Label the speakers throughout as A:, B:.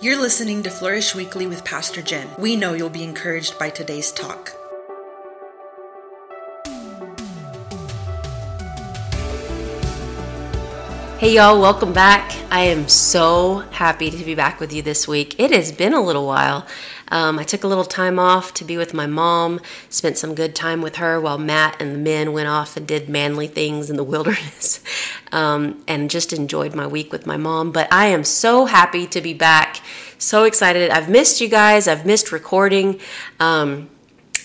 A: You're listening to Flourish Weekly with Pastor Jen. We know you'll be encouraged by today's talk.
B: Hey, y'all, welcome back. I am so happy to be back with you this week. It has been a little while. Um, I took a little time off to be with my mom, spent some good time with her while Matt and the men went off and did manly things in the wilderness, um, and just enjoyed my week with my mom. But I am so happy to be back. So excited. I've missed you guys, I've missed recording. Um,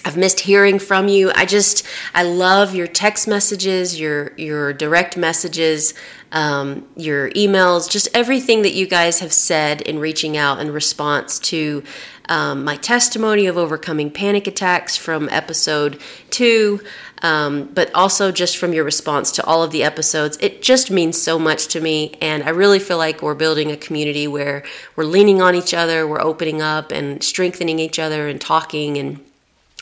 B: I've missed hearing from you. I just I love your text messages, your your direct messages, um, your emails, just everything that you guys have said in reaching out in response to um, my testimony of overcoming panic attacks from episode two, um, but also just from your response to all of the episodes. It just means so much to me, and I really feel like we're building a community where we're leaning on each other, we're opening up and strengthening each other and talking and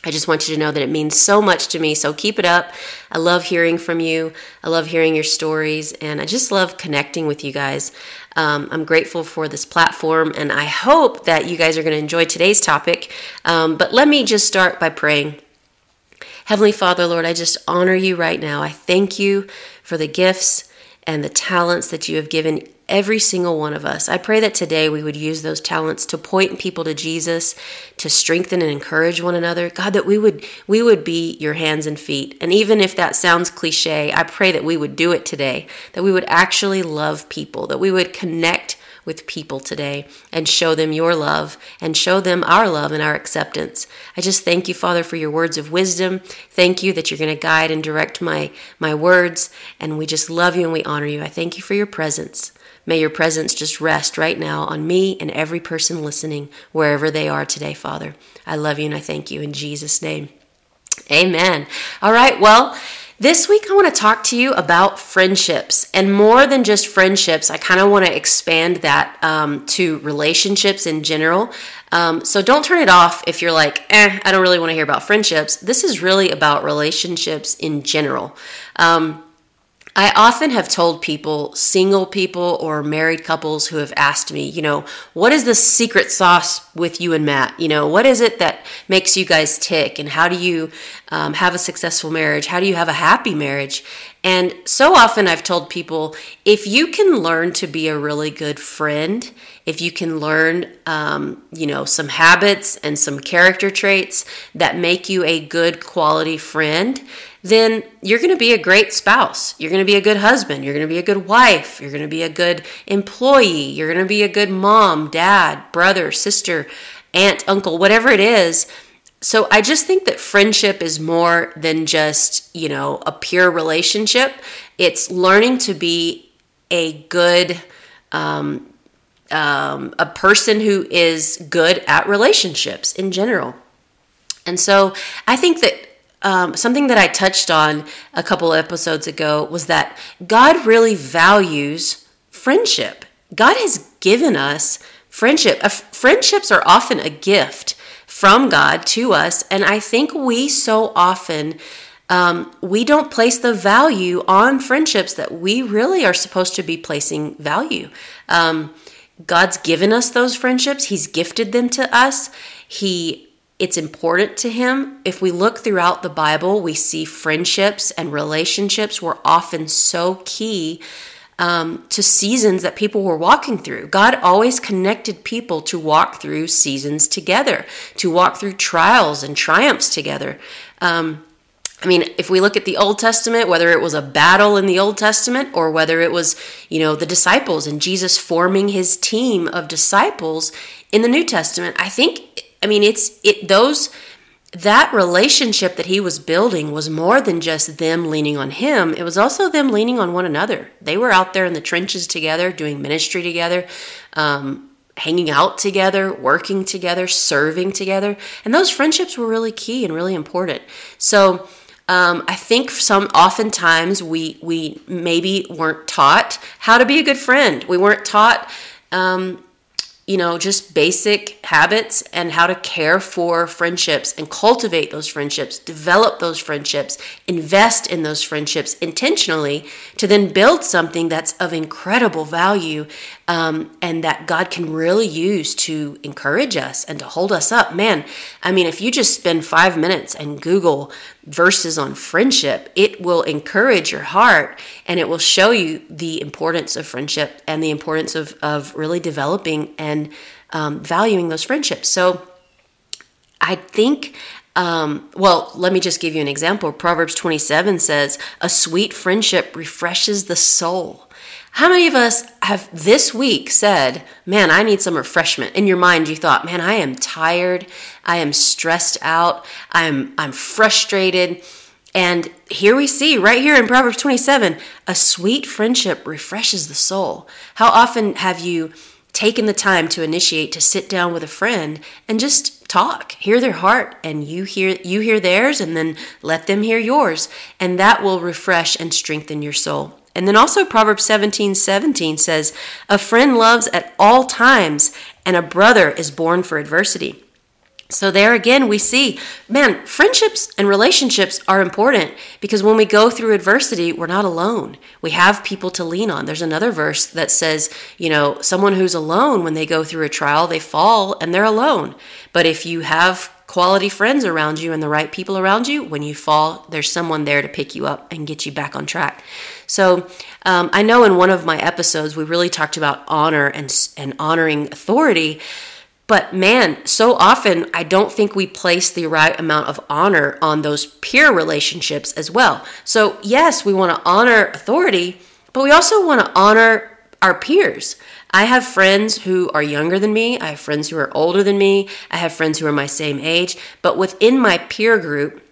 B: I just want you to know that it means so much to me. So keep it up. I love hearing from you. I love hearing your stories, and I just love connecting with you guys. Um, I'm grateful for this platform, and I hope that you guys are going to enjoy today's topic. Um, but let me just start by praying. Heavenly Father, Lord, I just honor you right now. I thank you for the gifts and the talents that you have given every single one of us. I pray that today we would use those talents to point people to Jesus, to strengthen and encourage one another. God, that we would we would be your hands and feet. And even if that sounds cliche, I pray that we would do it today, that we would actually love people, that we would connect with people today and show them your love and show them our love and our acceptance. I just thank you, Father, for your words of wisdom. Thank you that you're going to guide and direct my, my words. And we just love you and we honor you. I thank you for your presence. May your presence just rest right now on me and every person listening, wherever they are today, Father. I love you and I thank you in Jesus' name. Amen. All right, well, this week, I want to talk to you about friendships and more than just friendships. I kind of want to expand that um, to relationships in general. Um, so don't turn it off if you're like, eh, I don't really want to hear about friendships. This is really about relationships in general. Um, I often have told people, single people or married couples who have asked me, you know, what is the secret sauce with you and Matt? You know, what is it that makes you guys tick? And how do you um, have a successful marriage? How do you have a happy marriage? And so often I've told people if you can learn to be a really good friend, if you can learn, um, you know, some habits and some character traits that make you a good quality friend, then you're going to be a great spouse. You're going to be a good husband. You're going to be a good wife. You're going to be a good employee. You're going to be a good mom, dad, brother, sister, aunt, uncle, whatever it is. So I just think that friendship is more than just, you know, a pure relationship. It's learning to be a good, um, um, a person who is good at relationships in general. And so I think that um, something that I touched on a couple episodes ago was that God really values friendship. God has given us friendship. Uh, friendships are often a gift from God to us, and I think we so often um, we don't place the value on friendships that we really are supposed to be placing value. Um, God's given us those friendships. He's gifted them to us. He it's important to him. If we look throughout the Bible, we see friendships and relationships were often so key um, to seasons that people were walking through. God always connected people to walk through seasons together, to walk through trials and triumphs together. Um, I mean, if we look at the Old Testament, whether it was a battle in the Old Testament or whether it was, you know, the disciples and Jesus forming his team of disciples in the New Testament, I think I mean, it's it those that relationship that he was building was more than just them leaning on him. It was also them leaning on one another. They were out there in the trenches together, doing ministry together, um, hanging out together, working together, serving together, and those friendships were really key and really important. So. Um, I think some oftentimes we we maybe weren't taught how to be a good friend. We weren't taught um, you know, just basic habits and how to care for friendships and cultivate those friendships, develop those friendships, invest in those friendships intentionally to then build something that's of incredible value um, and that God can really use to encourage us and to hold us up. Man, I mean, if you just spend five minutes and Google verses on friendship, it will encourage your heart and it will show you the importance of friendship and the importance of, of really developing and um, valuing those friendships. So I think um, well, let me just give you an example. Proverbs 27 says, A sweet friendship refreshes the soul. How many of us have this week said, Man, I need some refreshment? In your mind, you thought, Man, I am tired. I am stressed out. I'm, I'm frustrated. And here we see, right here in Proverbs 27, a sweet friendship refreshes the soul. How often have you taken the time to initiate to sit down with a friend and just talk hear their heart and you hear you hear theirs and then let them hear yours and that will refresh and strengthen your soul and then also proverbs 17 17 says a friend loves at all times and a brother is born for adversity so, there again, we see, man, friendships and relationships are important because when we go through adversity, we're not alone. We have people to lean on. There's another verse that says, you know, someone who's alone, when they go through a trial, they fall and they're alone. But if you have quality friends around you and the right people around you, when you fall, there's someone there to pick you up and get you back on track. So, um, I know in one of my episodes, we really talked about honor and, and honoring authority. But man, so often I don't think we place the right amount of honor on those peer relationships as well. So, yes, we want to honor authority, but we also want to honor our peers. I have friends who are younger than me, I have friends who are older than me, I have friends who are my same age, but within my peer group,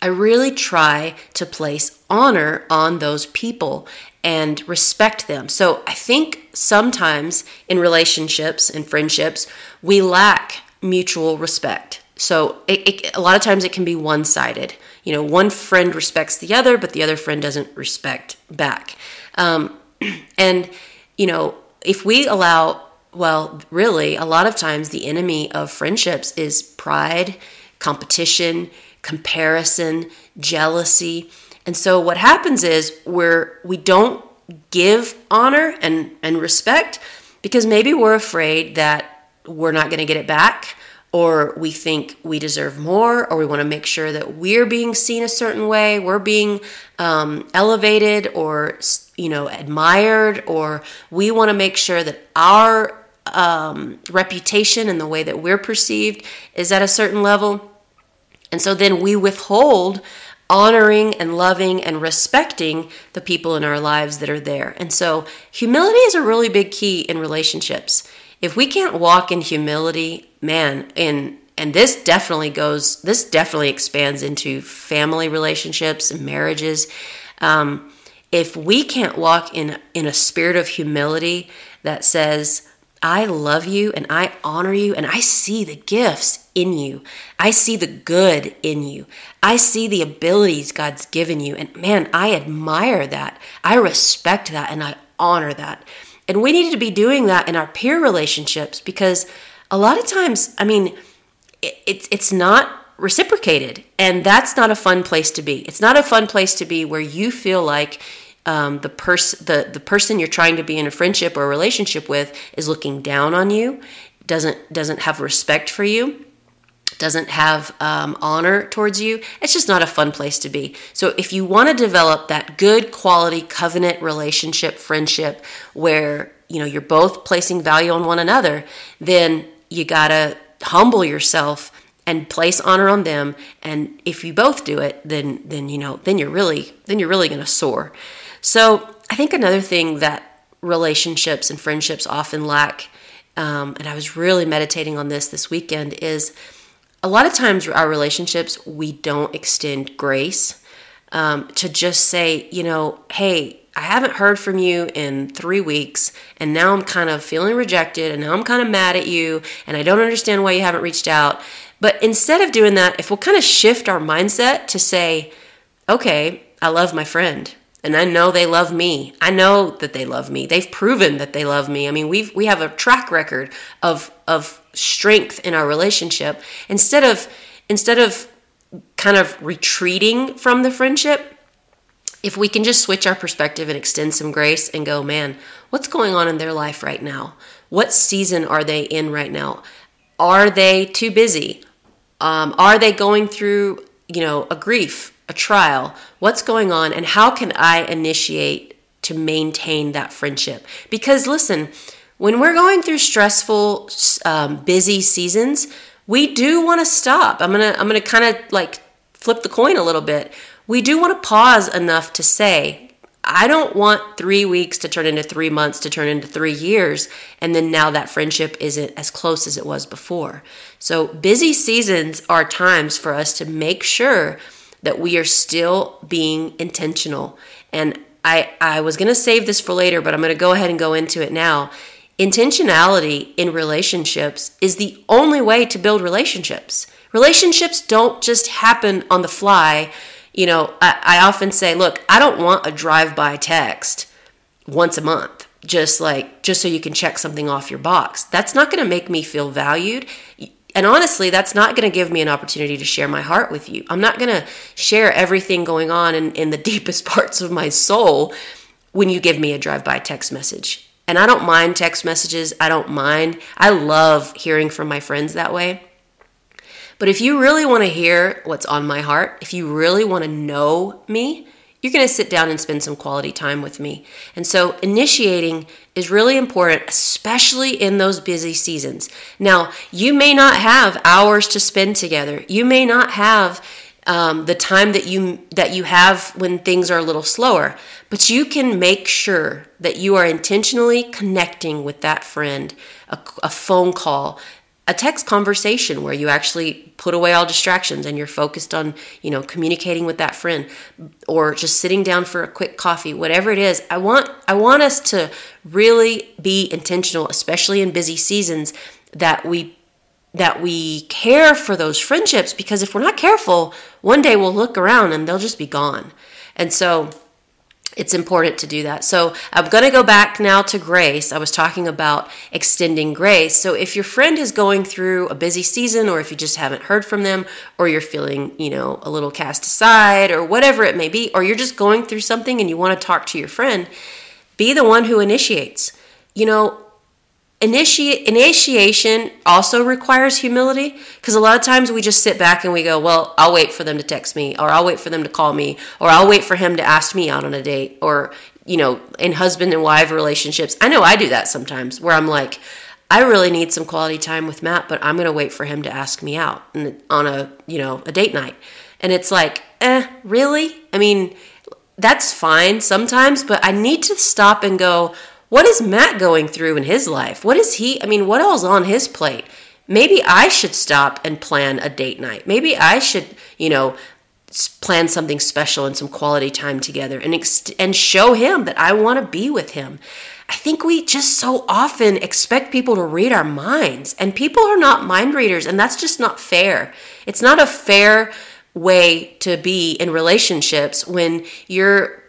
B: I really try to place honor on those people and respect them. So I think sometimes in relationships and friendships, we lack mutual respect. So it, it, a lot of times it can be one sided. You know, one friend respects the other, but the other friend doesn't respect back. Um, and, you know, if we allow, well, really, a lot of times the enemy of friendships is pride, competition, comparison, jealousy. And so what happens is we're we don't give honor and, and respect because maybe we're afraid that we're not going to get it back or we think we deserve more or we want to make sure that we're being seen a certain way we're being um, elevated or you know admired or we want to make sure that our um, reputation and the way that we're perceived is at a certain level and so then we withhold honoring and loving and respecting the people in our lives that are there. And so, humility is a really big key in relationships. If we can't walk in humility, man, in and this definitely goes, this definitely expands into family relationships and marriages. Um, if we can't walk in in a spirit of humility that says, I love you and I honor you and I see the gifts in you. I see the good in you. I see the abilities God's given you. And man, I admire that. I respect that and I honor that. And we need to be doing that in our peer relationships because a lot of times, I mean, it, it's not reciprocated. And that's not a fun place to be. It's not a fun place to be where you feel like um, the person the the person you're trying to be in a friendship or a relationship with is looking down on you, doesn't doesn't have respect for you, doesn't have um, honor towards you. It's just not a fun place to be. So if you want to develop that good quality covenant relationship friendship where you know you're both placing value on one another, then you gotta humble yourself and place honor on them. And if you both do it then then you know then you're really then you're really going to soar. So I think another thing that relationships and friendships often lack, um, and I was really meditating on this this weekend, is a lot of times our relationships, we don't extend grace um, to just say, you know, hey, I haven't heard from you in three weeks, and now I'm kind of feeling rejected, and now I'm kind of mad at you, and I don't understand why you haven't reached out. But instead of doing that, if we'll kind of shift our mindset to say, okay, I love my friend, and I know they love me. I know that they love me. They've proven that they love me. I mean, we've we have a track record of of strength in our relationship. Instead of instead of kind of retreating from the friendship, if we can just switch our perspective and extend some grace and go, man, what's going on in their life right now? What season are they in right now? Are they too busy? Um, are they going through, you know, a grief, a trial? What's going on, and how can I initiate to maintain that friendship? Because listen, when we're going through stressful, um, busy seasons, we do want to stop. I'm gonna, I'm gonna kind of like flip the coin a little bit. We do want to pause enough to say, I don't want three weeks to turn into three months to turn into three years, and then now that friendship isn't as close as it was before. So, busy seasons are times for us to make sure that we are still being intentional. And I, I was going to save this for later, but I'm going to go ahead and go into it now. Intentionality in relationships is the only way to build relationships. Relationships don't just happen on the fly you know, I, I often say, look, I don't want a drive by text once a month, just like, just so you can check something off your box. That's not going to make me feel valued. And honestly, that's not going to give me an opportunity to share my heart with you. I'm not going to share everything going on in, in the deepest parts of my soul when you give me a drive by text message. And I don't mind text messages. I don't mind. I love hearing from my friends that way. But if you really want to hear what's on my heart, if you really want to know me, you're going to sit down and spend some quality time with me. And so, initiating is really important, especially in those busy seasons. Now, you may not have hours to spend together. You may not have um, the time that you that you have when things are a little slower, but you can make sure that you are intentionally connecting with that friend. A, a phone call, a text conversation where you actually put away all distractions and you're focused on you know communicating with that friend or just sitting down for a quick coffee whatever it is i want i want us to really be intentional especially in busy seasons that we that we care for those friendships because if we're not careful one day we'll look around and they'll just be gone. And so it's important to do that. So I'm going to go back now to grace. I was talking about extending grace. So if your friend is going through a busy season, or if you just haven't heard from them, or you're feeling, you know, a little cast aside, or whatever it may be, or you're just going through something and you want to talk to your friend, be the one who initiates. You know, Initiate, initiation also requires humility because a lot of times we just sit back and we go, Well, I'll wait for them to text me, or I'll wait for them to call me, or I'll wait for him to ask me out on a date, or, you know, in husband and wife relationships. I know I do that sometimes where I'm like, I really need some quality time with Matt, but I'm going to wait for him to ask me out on a, you know, a date night. And it's like, eh, really? I mean, that's fine sometimes, but I need to stop and go, what is Matt going through in his life? What is he, I mean, what else on his plate? Maybe I should stop and plan a date night. Maybe I should, you know, plan something special and some quality time together and ex- and show him that I want to be with him. I think we just so often expect people to read our minds and people are not mind readers and that's just not fair. It's not a fair way to be in relationships when you're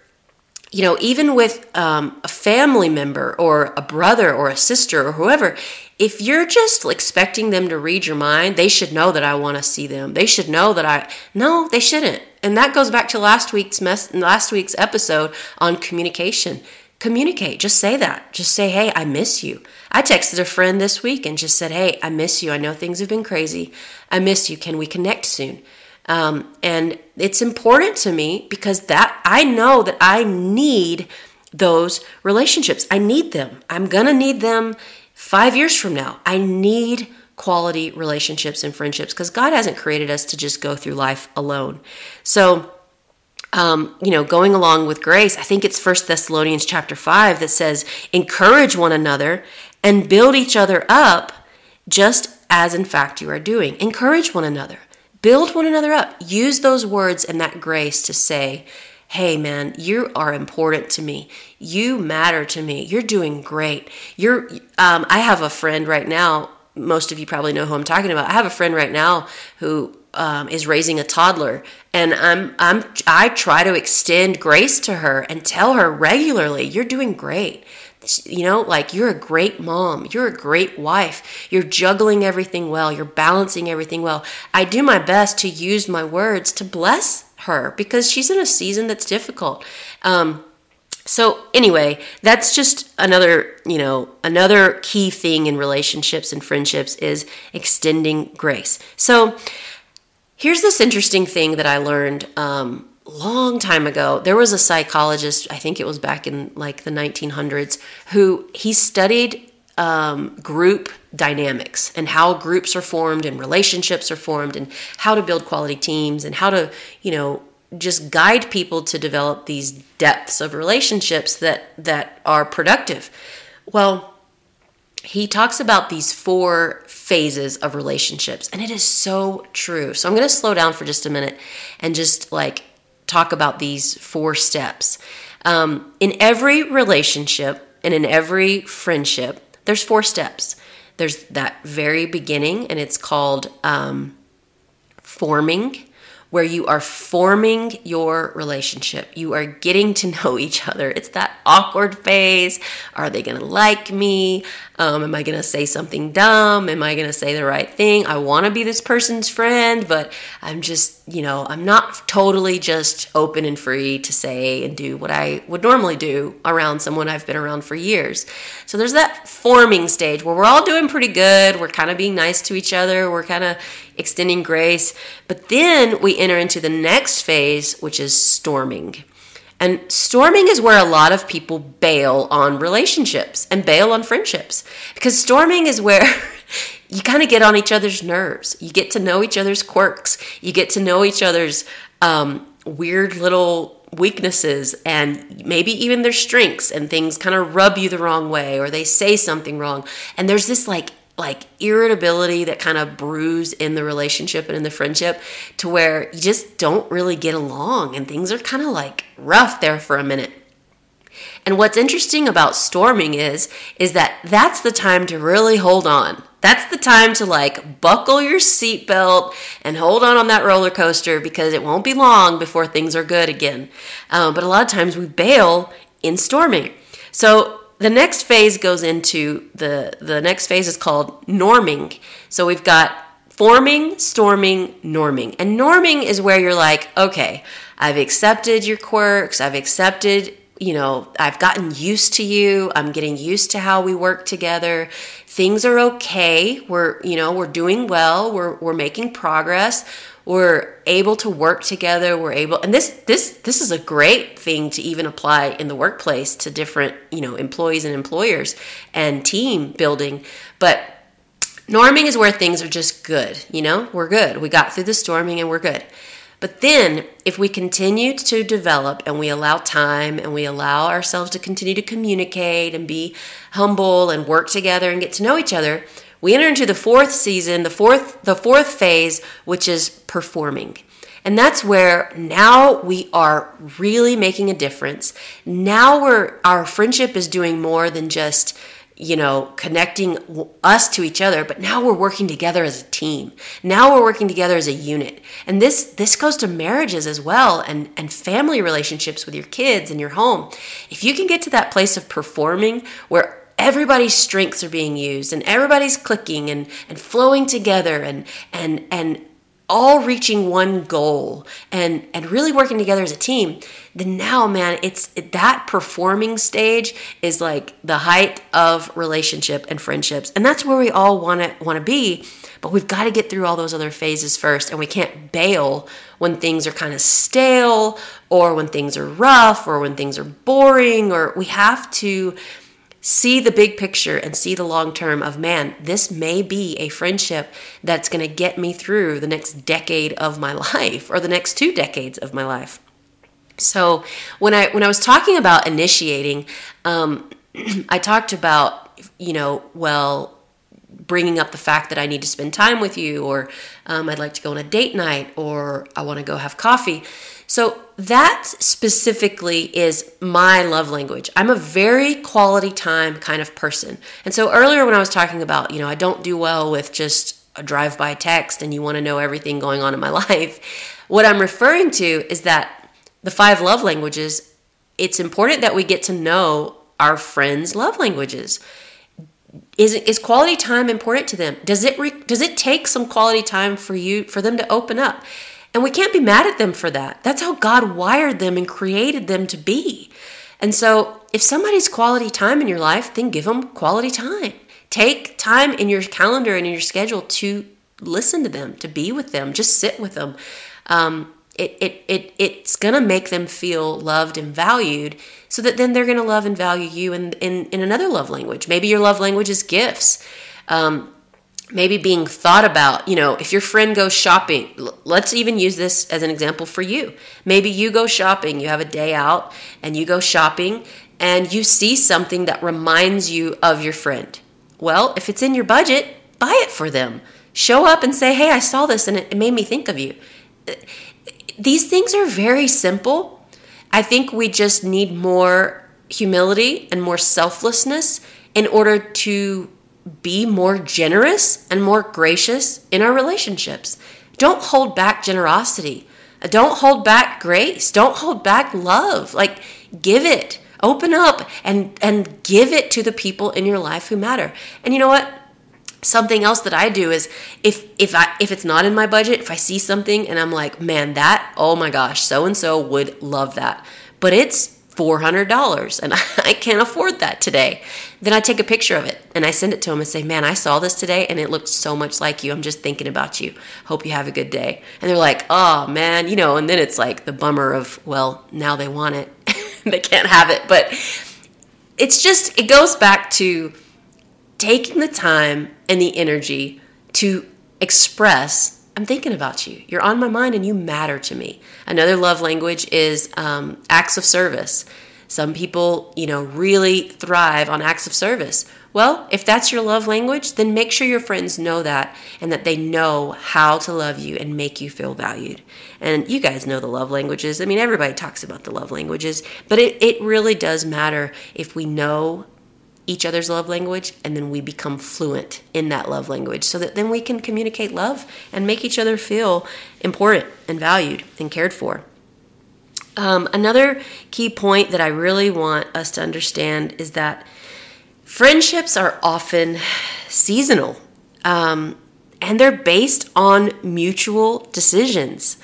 B: you know, even with um, a family member or a brother or a sister or whoever, if you're just expecting them to read your mind, they should know that I want to see them. They should know that I no, they shouldn't. And that goes back to last week's mess, last week's episode on communication. Communicate. Just say that. Just say, "Hey, I miss you." I texted a friend this week and just said, "Hey, I miss you. I know things have been crazy. I miss you. Can we connect soon?" Um, and it's important to me because that I know that I need those relationships. I need them. I'm to need them five years from now. I need quality relationships and friendships because God hasn't created us to just go through life alone. So, um, you know, going along with grace, I think it's First Thessalonians chapter 5 that says, encourage one another and build each other up just as in fact you are doing. Encourage one another. Build one another up. Use those words and that grace to say, hey man you are important to me. You matter to me. You're doing great. You're um, i have a friend right now most of you probably know who i'm talking about. I have a friend right now who um, is raising a toddler and i'm i'm i try to extend grace to her and tell her regularly you're doing great you know, like you're a great mom, you're a great wife, you're juggling everything well, you're balancing everything well. I do my best to use my words to bless her because she's in a season that's difficult. Um, so anyway, that's just another, you know, another key thing in relationships and friendships is extending grace. So here's this interesting thing that I learned um, long time ago. There was a psychologist, I think it was back in like the 1900s, who he studied um, group dynamics and how groups are formed and relationships are formed and how to build quality teams and how to, you know, just guide people to develop these depths of relationships that that are productive. Well, he talks about these four phases of relationships and it is so true. So I'm going to slow down for just a minute and just like talk about these four steps. Um, in every relationship and in every friendship, there's four steps. There's that very beginning, and it's called um, forming where you are forming your relationship. You are getting to know each other. It's that awkward phase. Are they going to like me? Um, am I going to say something dumb? Am I going to say the right thing? I want to be this person's friend, but I'm just, you know, I'm not totally just open and free to say and do what I would normally do around someone I've been around for years. So there's that forming stage where we're all doing pretty good. We're kind of being nice to each other. We're kind of extending grace. But then we enter into the next phase, which is storming. And storming is where a lot of people bail on relationships and bail on friendships. Because storming is where you kind of get on each other's nerves. You get to know each other's quirks. You get to know each other's um, weird little weaknesses and maybe even their strengths and things kind of rub you the wrong way or they say something wrong. And there's this like like irritability that kind of brews in the relationship and in the friendship to where you just don't really get along and things are kind of like rough there for a minute. And what's interesting about storming is is that that's the time to really hold on. That's the time to like buckle your seatbelt and hold on on that roller coaster because it won't be long before things are good again. Um, but a lot of times we bail in storming. So the next phase goes into the the next phase is called norming. So we've got forming, storming, norming. And norming is where you're like, okay, I've accepted your quirks, I've accepted, you know, I've gotten used to you, I'm getting used to how we work together. Things are okay. We're, you know, we're doing well, we're we're making progress. We're able to work together. We're able and this this this is a great thing to even apply in the workplace to different you know employees and employers and team building. But norming is where things are just good you know? We're good. We got through the storming and we're good but then if we continue to develop and we allow time and we allow ourselves to continue to communicate and be humble and work together and get to know each other we enter into the fourth season, the fourth the fourth phase, which is performing. And that's where now we are really making a difference. Now we're our friendship is doing more than just you know, connecting us to each other, but now we're working together as a team. Now we're working together as a unit. And this this goes to marriages as well and and family relationships with your kids and your home. If you can get to that place of performing where everybody's strengths are being used and everybody's clicking and, and flowing together and and and all reaching one goal and and really working together as a team then now man it's that performing stage is like the height of relationship and friendships. And that's where we all want to want to be but we've got to get through all those other phases first and we can't bail when things are kind of stale or when things are rough or when things are boring or we have to see the big picture and see the long term of man, this may be a friendship that's going to get me through the next decade of my life or the next two decades of my life. So when I when I was talking about initiating, um, I talked about you know well bringing up the fact that I need to spend time with you, or um, I'd like to go on a date night, or I want to go have coffee. So that specifically is my love language. I'm a very quality time kind of person. And so earlier when I was talking about, you know, I don't do well with just a drive by text and you want to know everything going on in my life, what I'm referring to is that the five love languages, it's important that we get to know our friends' love languages. Is, is quality time important to them? Does it re, does it take some quality time for you for them to open up? And we can't be mad at them for that. That's how God wired them and created them to be. And so, if somebody's quality time in your life, then give them quality time. Take time in your calendar and in your schedule to listen to them, to be with them, just sit with them. Um, it, it, it, it's going to make them feel loved and valued so that then they're going to love and value you in, in, in another love language. Maybe your love language is gifts. Um, maybe being thought about you know if your friend goes shopping let's even use this as an example for you. Maybe you go shopping you have a day out and you go shopping and you see something that reminds you of your friend. Well if it's in your budget buy it for them. Show up and say hey i saw this and it, made me think of you. Uh, these things are very simple. I think we just need more humility and more selflessness in order to be more generous and more gracious in our relationships. Don't hold back generosity. Don't hold back grace. Don't hold back love. Like give it. Open up and and give it to the people in your life who matter. And you know what? Something else that I do is if if I if it's not in my budget, if I see something and I'm like, "Man, that oh my gosh, so and so would love that." But it's $400 and I can't afford that today. Then I take a picture of it and I send it to him and say, Man, I saw this today and it looked so much like you. I'm just thinking about you. Hope you have a good day. And they're like, Oh man, you know, and then it's like the bummer of, well, now they want it. they can't have it. But it's just, it goes back to taking the time and the energy to express I'm thinking about you. You're on my mind and you matter to me. Another love language is um, acts of service. Some people, you know, really thrive on acts of service. Well, if that's your love language, then make sure your friends know that and that they know how to love you and make you feel valued. And you guys know the love languages. I mean, everybody talks about the love languages, but it, it really does matter if we know each other's love language and then we become fluent in that love language so that then we can communicate love and make each other feel important and valued and cared for. Um, another key point that I really want us to understand is that friendships are often seasonal um, and they're based on mutual decisions.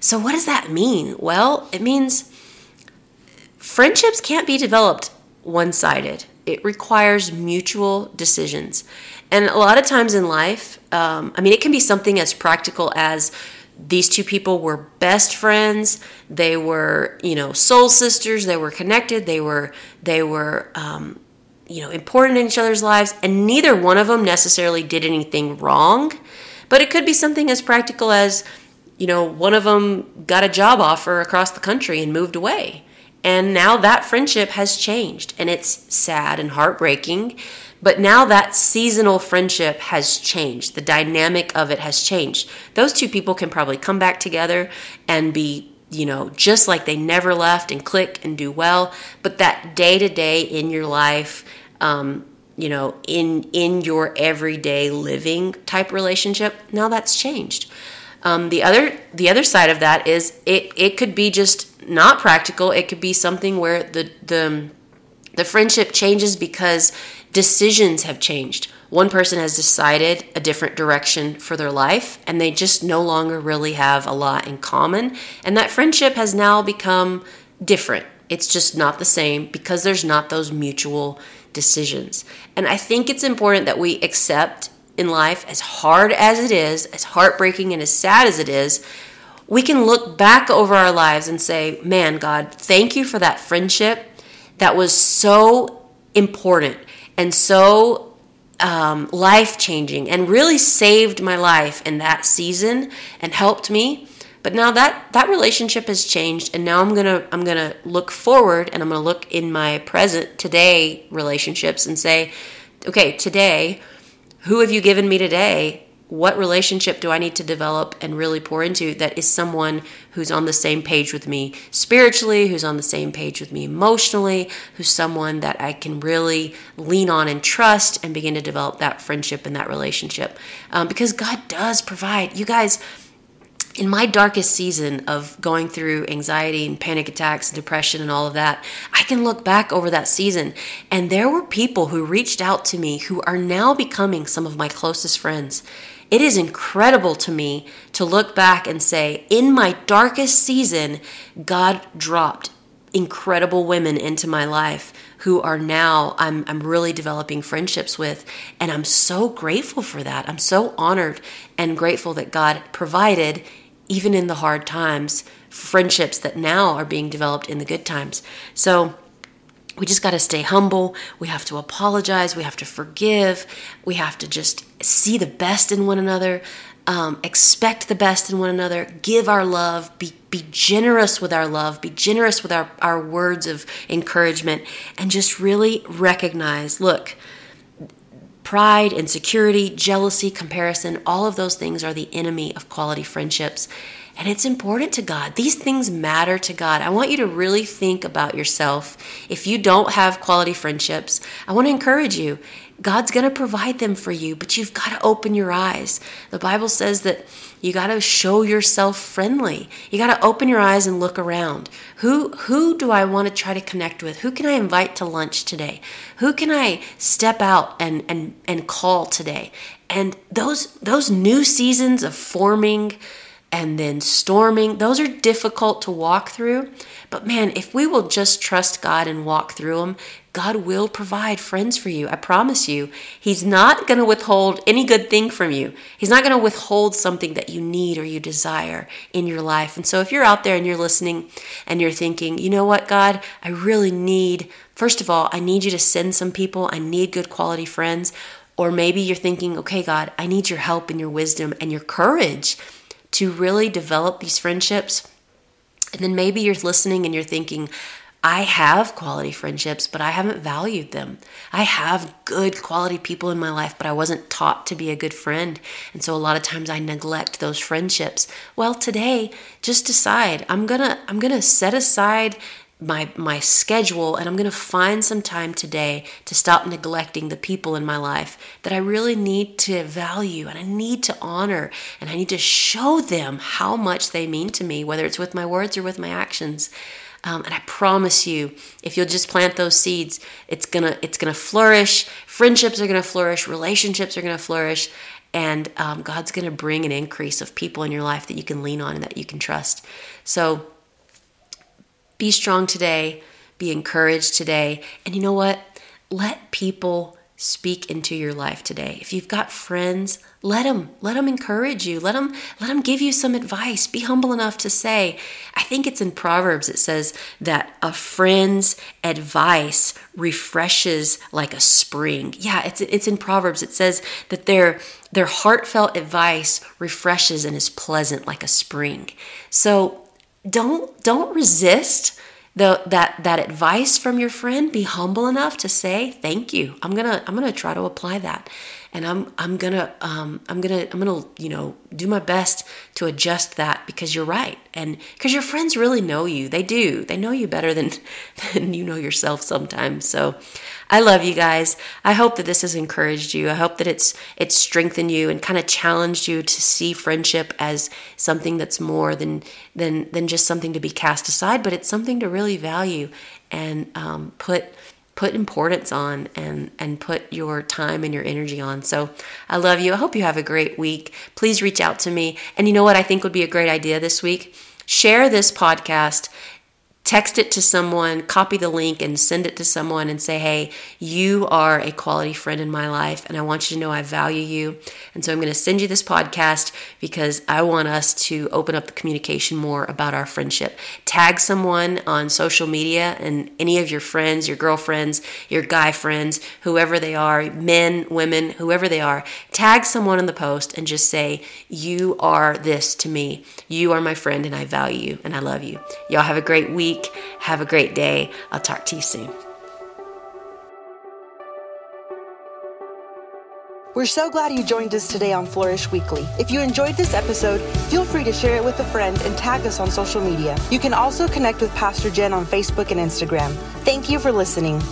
B: So, what does that mean? Well, it means friendships can't be developed one sided it requires mutual decisions. And a lot of times in life, um, I mean, it can be something as practical as these two people were best friends. They were, you know, soul sisters. They were connected. They were, they were, um, you know, important in each other's lives. And neither one of them necessarily did anything wrong. But it could be something as practical as, you know, one of them got a job offer across the country and moved away. And now that friendship has changed and it's sad and heartbreaking. But now that seasonal friendship has changed. The dynamic of it has changed. Those two people can probably come back together and be, you know, just like they never left and click and do well. But that day to day in your life, um, you know, in in your everyday living type relationship, now that's changed. Um, the other the other side of that is it it could be just not practical. It could be something where the the the friendship changes because decisions have changed. One person has decided a different direction for their life and they just no longer really have a lot in common and that friendship has now become different. It's just not the same because there's not those mutual decisions. And I think it's important that we accept in life as hard as it is, as heartbreaking and as sad as it is, we can look back over our lives and say, man, God, thank you for that friendship that was so important and so um, life changing and really saved my life in that season and helped me. But now that that relationship has changed, and now I'm gonna I'm gonna look forward and I'm gonna look in my present today relationships and say, okay, today, who have you given me today what relationship do I need to develop and really pour into that is someone who's on the same page with me spiritually, who's on the same page with me emotionally, who's someone that I can really lean on and trust and begin to develop that friendship and that relationship. Um, because God does provide. You guys, in my darkest season of going through anxiety and panic attacks and depression and all of that, I can look back over that season and there were people who reached out to me who are now becoming some of my closest friends. It is incredible to me to look back and say, in my darkest season, God dropped incredible women into my life who are now I'm I'm really developing friendships with and I'm so grateful for that. I'm so honored and grateful that God provided even in the hard times, friendships that now are being developed in the good times. So we just got to stay humble. We have to apologize. We have to forgive. We have to just see the best in one another, um, expect the best in one another, give our love, be, be generous with our love, be generous with our, our words of encouragement, and just really recognize look, Pride, insecurity, jealousy, comparison, all of those things are the enemy of quality friendships. And it's important to God. These things matter to God. I want you to really think about yourself. If you don't have quality friendships, I want to encourage you. God's going to provide them for you, but you've got to open your eyes. The Bible says that you got to show yourself friendly. You got to open your eyes and look around. Who who do I want to try to connect with? Who can I invite to lunch today? Who can I step out and and and call today? And those those new seasons of forming and then storming, those are difficult to walk through. But man, if we will just trust God and walk through them, God will provide friends for you. I promise you. He's not going to withhold any good thing from you. He's not going to withhold something that you need or you desire in your life. And so if you're out there and you're listening and you're thinking, you know what, God, I really need, first of all, I need you to send some people. I need good quality friends. Or maybe you're thinking, okay, God, I need your help and your wisdom and your courage to really develop these friendships. And then maybe you're listening and you're thinking, I have quality friendships, but I haven't valued them. I have good quality people in my life, but I wasn't taught to be a good friend. And so a lot of times I neglect those friendships. Well, today, just decide I'm going to I'm going to set aside my my schedule and I'm going to find some time today to stop neglecting the people in my life that I really need to value and I need to honor and I need to show them how much they mean to me whether it's with my words or with my actions. Um, and I promise you, if you'll just plant those seeds, it's gonna it's gonna flourish. Friendships are gonna flourish. Relationships are gonna flourish, and um, God's gonna bring an increase of people in your life that you can lean on and that you can trust. So, be strong today. Be encouraged today. And you know what? Let people speak into your life today. If you've got friends, let them let them encourage you. Let them let them give you some advice. Be humble enough to say, I think it's in Proverbs it says that a friend's advice refreshes like a spring. Yeah, it's it's in Proverbs. It says that their their heartfelt advice refreshes and is pleasant like a spring. So don't don't resist the, that that advice from your friend. Be humble enough to say thank you. I'm gonna i'm gonna try to apply that. And i'm i'm gonna um, i'm gonna i'm gonna you know do my best to adjust that because you're right. And because your friends really know you. They do. They know you better than than you know yourself sometimes. So I love you guys. I hope that this has encouraged you. I hope that it's it's strengthened you and kind of challenged you to see friendship as something that's more than than than just something to be cast aside, but it's something to really value and um, put put importance on and and put your time and your energy on. So I love you. I hope you have a great week. Please reach out to me. And you know what I think would be a great idea this week? Share this podcast text it to someone, copy the link, and send it to someone and say, hey, you are a quality friend in my life, and I want you to know I value you. And so I'm going to send you this podcast because I want us to open up the communication more about our friendship. Tag someone on social media and any of your friends, your girlfriends, your guy friends, whoever they are, men, women, whoever they are, tag someone in the post and just say, you are this to me. You are my friend, and I value you, and I love you. Y'all have a great week week. Have a great day. I'll talk to you soon.
A: We're so glad you joined us today on Flourish Weekly. If you enjoyed this episode, feel free to share it with a friend and tag us on social media. You can also connect with Pastor Jen on Facebook and Instagram. Thank you for listening.